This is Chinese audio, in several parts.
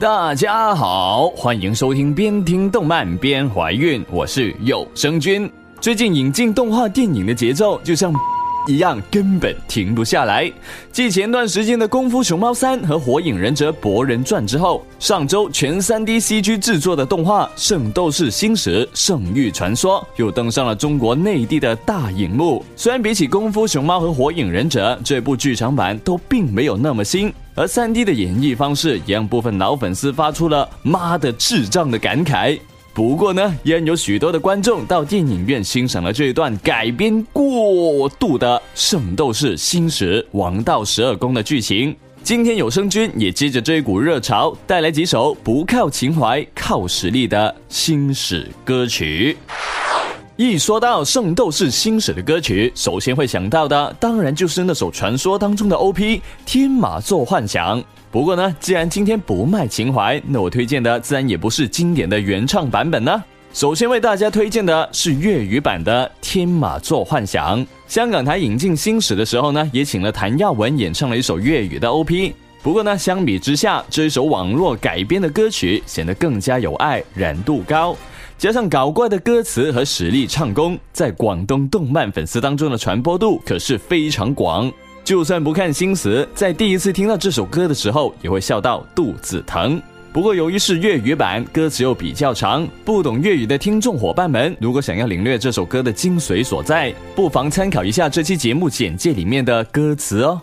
大家好，欢迎收听边听动漫边怀孕，我是有声君。最近引进动画电影的节奏就像 一样，根本停不下来。继前段时间的《功夫熊猫三》和《火影忍者博人传》之后，上周全 3D CG 制作的动画《圣斗士星矢圣域传说》又登上了中国内地的大荧幕。虽然比起《功夫熊猫》和《火影忍者》这部剧场版都并没有那么新，而 3D 的演绎方式也让部分老粉丝发出了“妈的智障”的感慨。不过呢，依然有许多的观众到电影院欣赏了这一段改编过度的《圣斗士星矢王道十二宫》的剧情。今天有声君也接着这一股热潮，带来几首不靠情怀、靠实力的星矢歌曲。一说到《圣斗士星矢》的歌曲，首先会想到的当然就是那首传说当中的 OP《天马座幻想》。不过呢，既然今天不卖情怀，那我推荐的自然也不是经典的原唱版本呢。首先为大家推荐的是粤语版的《天马座幻想》。香港台引进星矢的时候呢，也请了谭耀文演唱了一首粤语的 OP。不过呢，相比之下，这一首网络改编的歌曲显得更加有爱，燃度高，加上搞怪的歌词和实力唱功，在广东动漫粉丝当中的传播度可是非常广。就算不看新词，在第一次听到这首歌的时候，也会笑到肚子疼。不过由于是粤语版，歌词又比较长，不懂粤语的听众伙伴们，如果想要领略这首歌的精髓所在，不妨参考一下这期节目简介里面的歌词哦。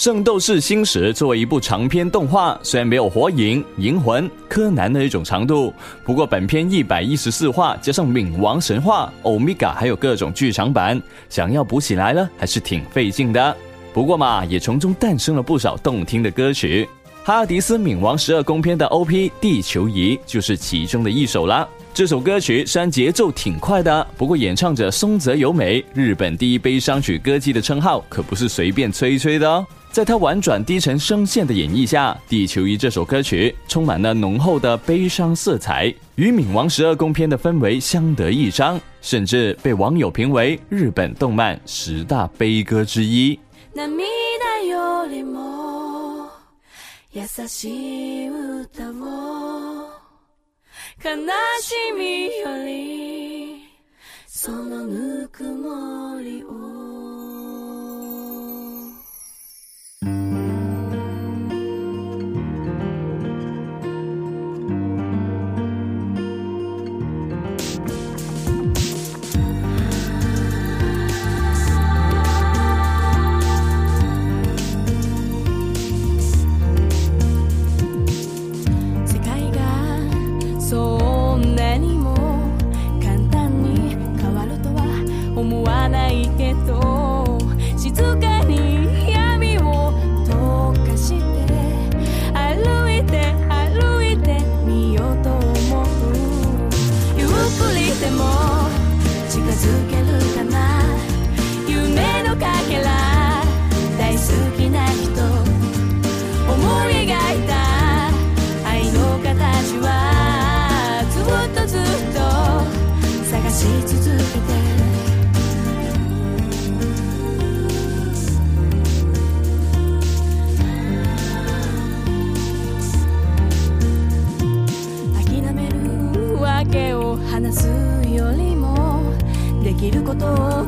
圣斗士星矢作为一部长篇动画，虽然没有火影、银魂、柯南的一种长度，不过本片一百一十四话加上冥王神话、欧米伽，还有各种剧场版，想要补起来了还是挺费劲的。不过嘛，也从中诞生了不少动听的歌曲。哈迪斯冥王十二宫篇的 OP《地球仪》就是其中的一首啦。这首歌曲虽然节奏挺快的，不过演唱者松泽由美，日本第一悲伤曲歌姬的称号可不是随便吹吹的哦。在她婉转低沉声线的演绎下，《地球仪》这首歌曲充满了浓厚的悲伤色彩，与《冥王十二宫篇》的氛围相得益彰，甚至被网友评为日本动漫十大悲歌之一。悲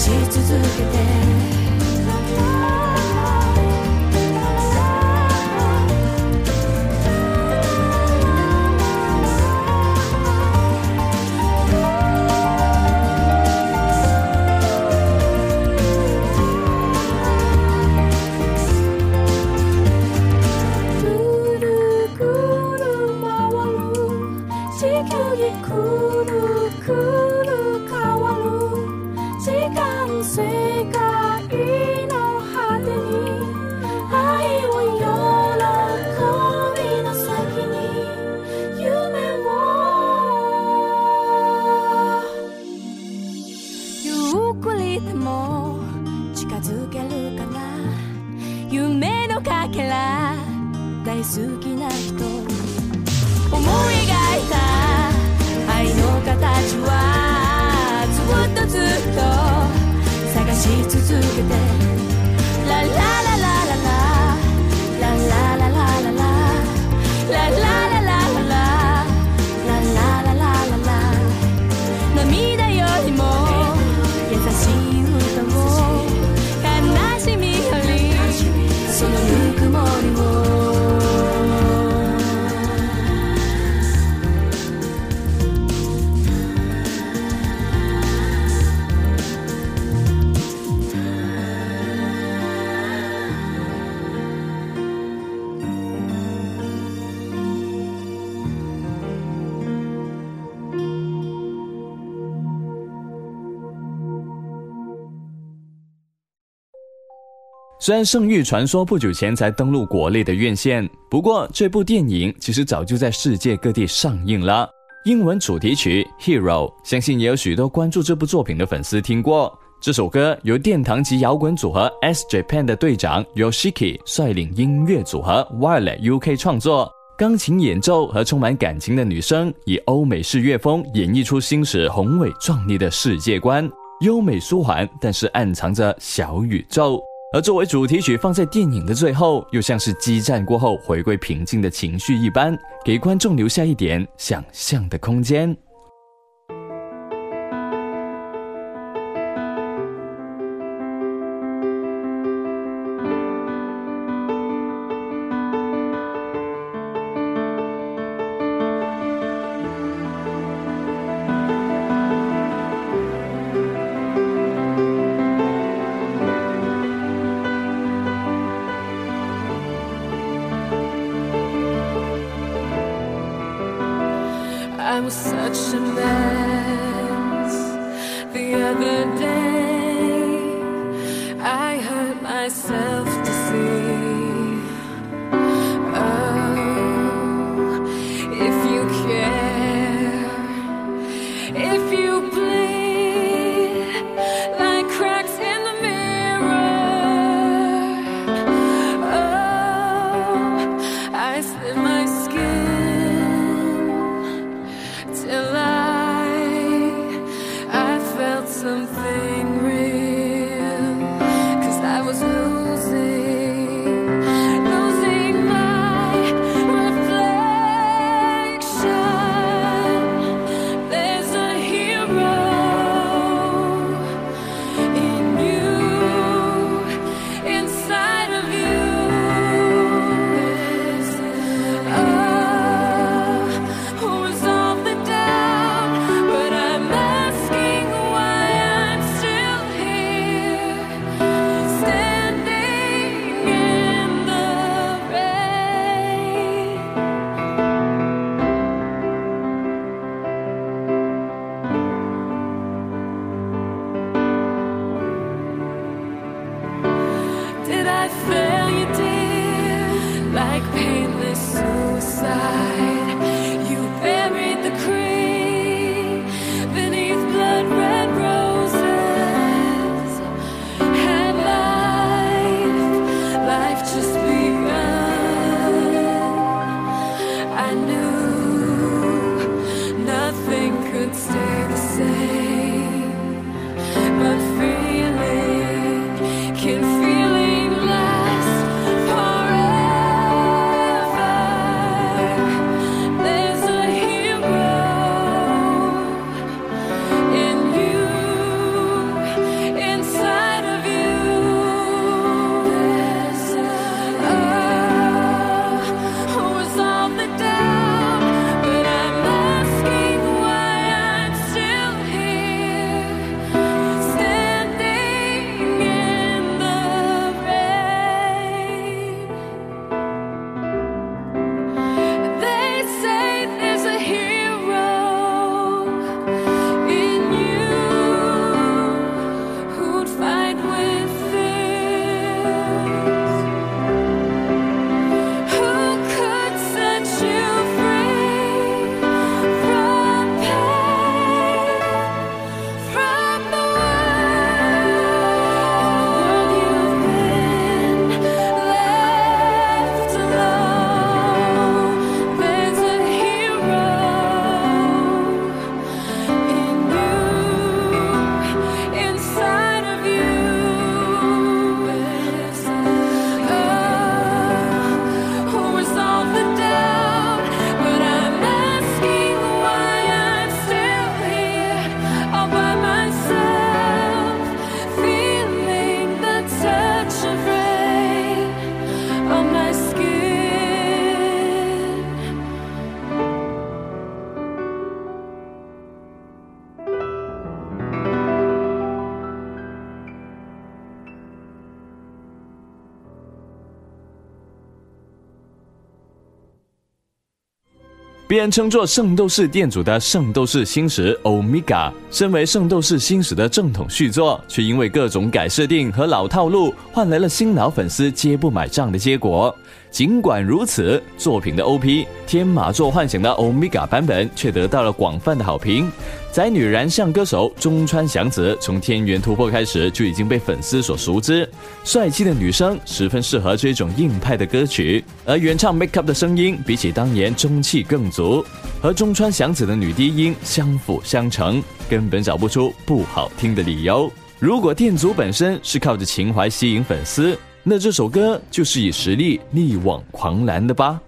しゆっくりでも近づけるかな。夢のかけら大好きな人。思い描いた。愛の形はずっとずっと探し続けて。ラララ。ララララララ。ラララララ。虽然《圣域传说》不久前才登陆国内的院线，不过这部电影其实早就在世界各地上映了。英文主题曲《Hero》，相信也有许多关注这部作品的粉丝听过。这首歌由殿堂级摇滚组合 S Japan 的队长 Yoshiki 率领音乐组合 Violet UK 创作，钢琴演奏和充满感情的女声以欧美式乐风演绎出星矢宏伟壮丽的世界观，优美舒缓，但是暗藏着小宇宙。而作为主题曲放在电影的最后，又像是激战过后回归平静的情绪一般，给观众留下一点想象的空间。myself 被人称作圣斗士店主的《圣斗士星矢 Omega》，身为《圣斗士星矢》的正统续作，却因为各种改设定和老套路，换来了新老粉丝皆不买账的结果。尽管如此，作品的 OP《天马座幻想》的 Omega 版本却得到了广泛的好评。宅女燃相歌手中川祥子从《天元突破》开始就已经被粉丝所熟知，帅气的女生十分适合这种硬派的歌曲，而原唱 Make Up 的声音比起当年中气更足，和中川祥子的女低音相辅相成，根本找不出不好听的理由。如果店主本身是靠着情怀吸引粉丝，那这首歌就是以实力力挽狂澜的吧。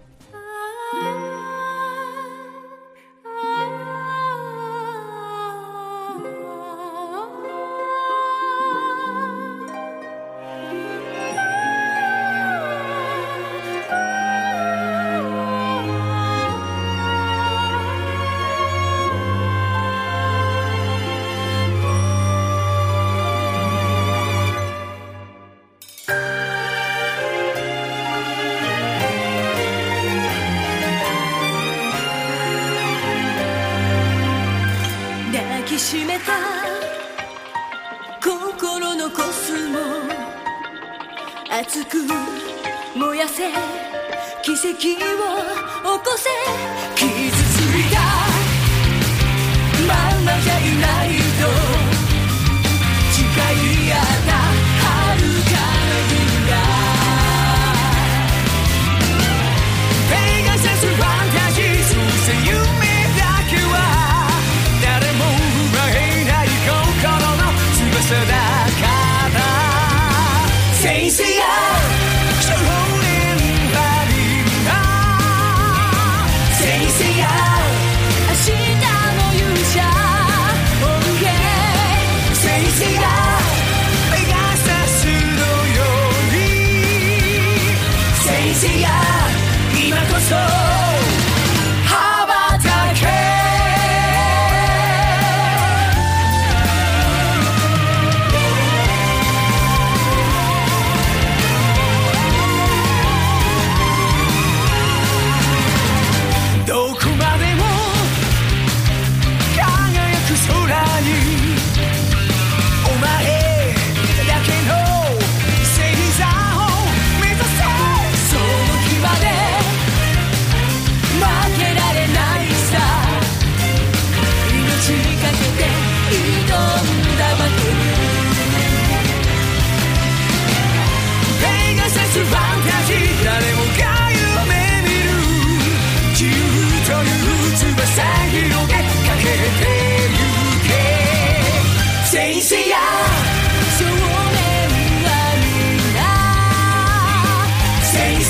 起こせ。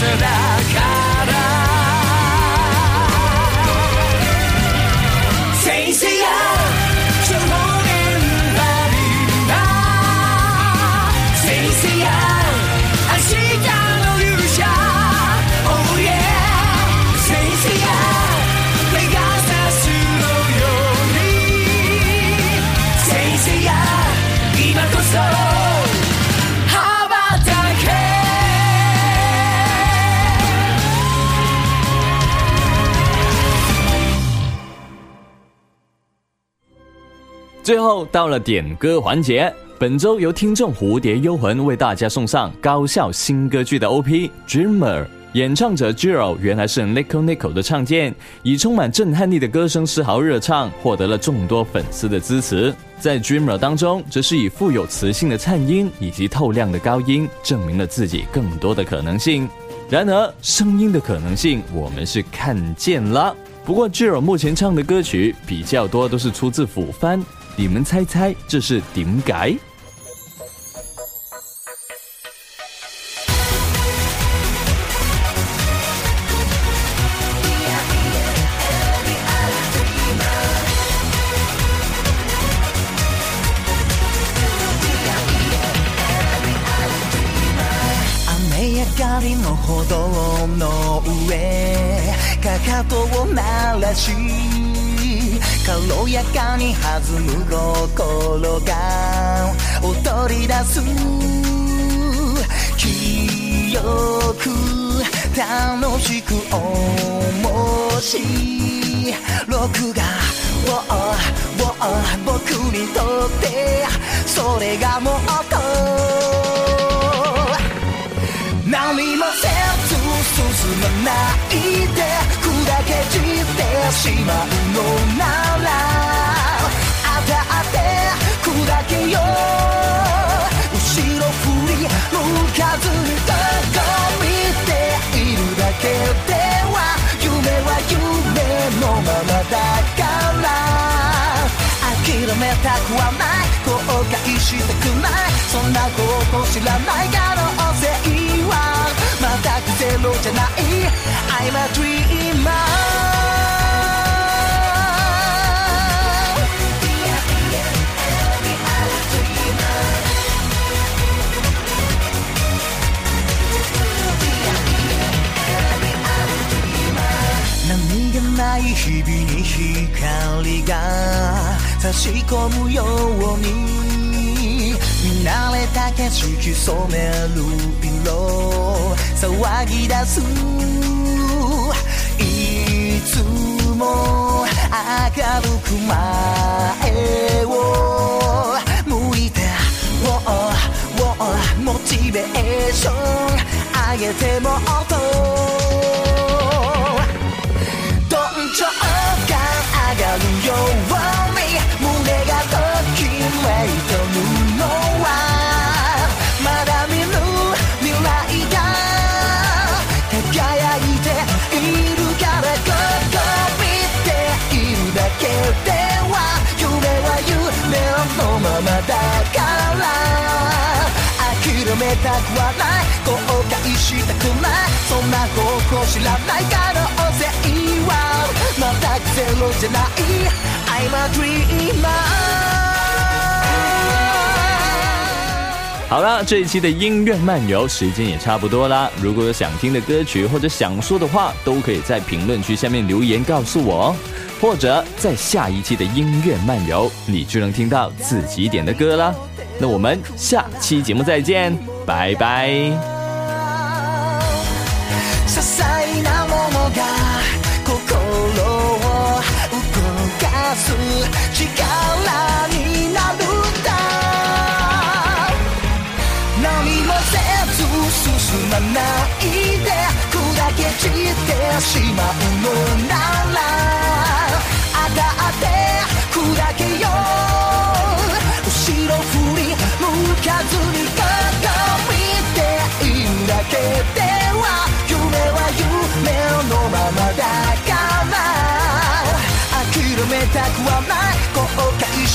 空か最后到了点歌环节，本周由听众蝴蝶幽魂为大家送上高校新歌剧的 OP Dreamer，演唱者 Jiro 原来是 Nico Nico 的唱见，以充满震撼力的歌声丝毫热唱，获得了众多粉丝的支持。在 Dreamer 当中，则是以富有磁性的颤音以及透亮的高音，证明了自己更多的可能性。然而，声音的可能性我们是看见了。不过 Jiro 目前唱的歌曲比较多都是出自腐番。你们猜猜这是点改？軽やかに弾む心が踊り出す記憶楽しく面白くが僕にとってそれがもっと何もせず進まないで砕け散ってしまうのなら当たって砕けよう後ろ振り向かずにどこ見ているだけでは夢は夢のままだから諦めたくはない後悔したくないそんなこと知らない可能性は全くゼロじゃない I'm a dreamer 何気ない日々に光が差し込むように見 慣れた景色染める色。騒ぎ出す。いつも明るく前を。向いて Whoa, whoa モチベーション。上げても知らない可能性は全くゼロじゃない I'm a dreamer 好了，这一期的音乐漫游时间也差不多啦。如果有想听的歌曲或者想说的话，都可以在评论区下面留言告诉我哦。或者在下一期的音乐漫游，你就能听到自己点的歌啦。那我们下期节目再见，拜拜。 細なものが心を動かす力になるんだ。何もせず進まないで砕け散ってしまうのなら。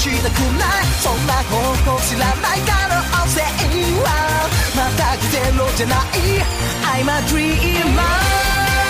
したくない。そんな方法知らない可能性は全くゼロじゃない。I'm a dreamer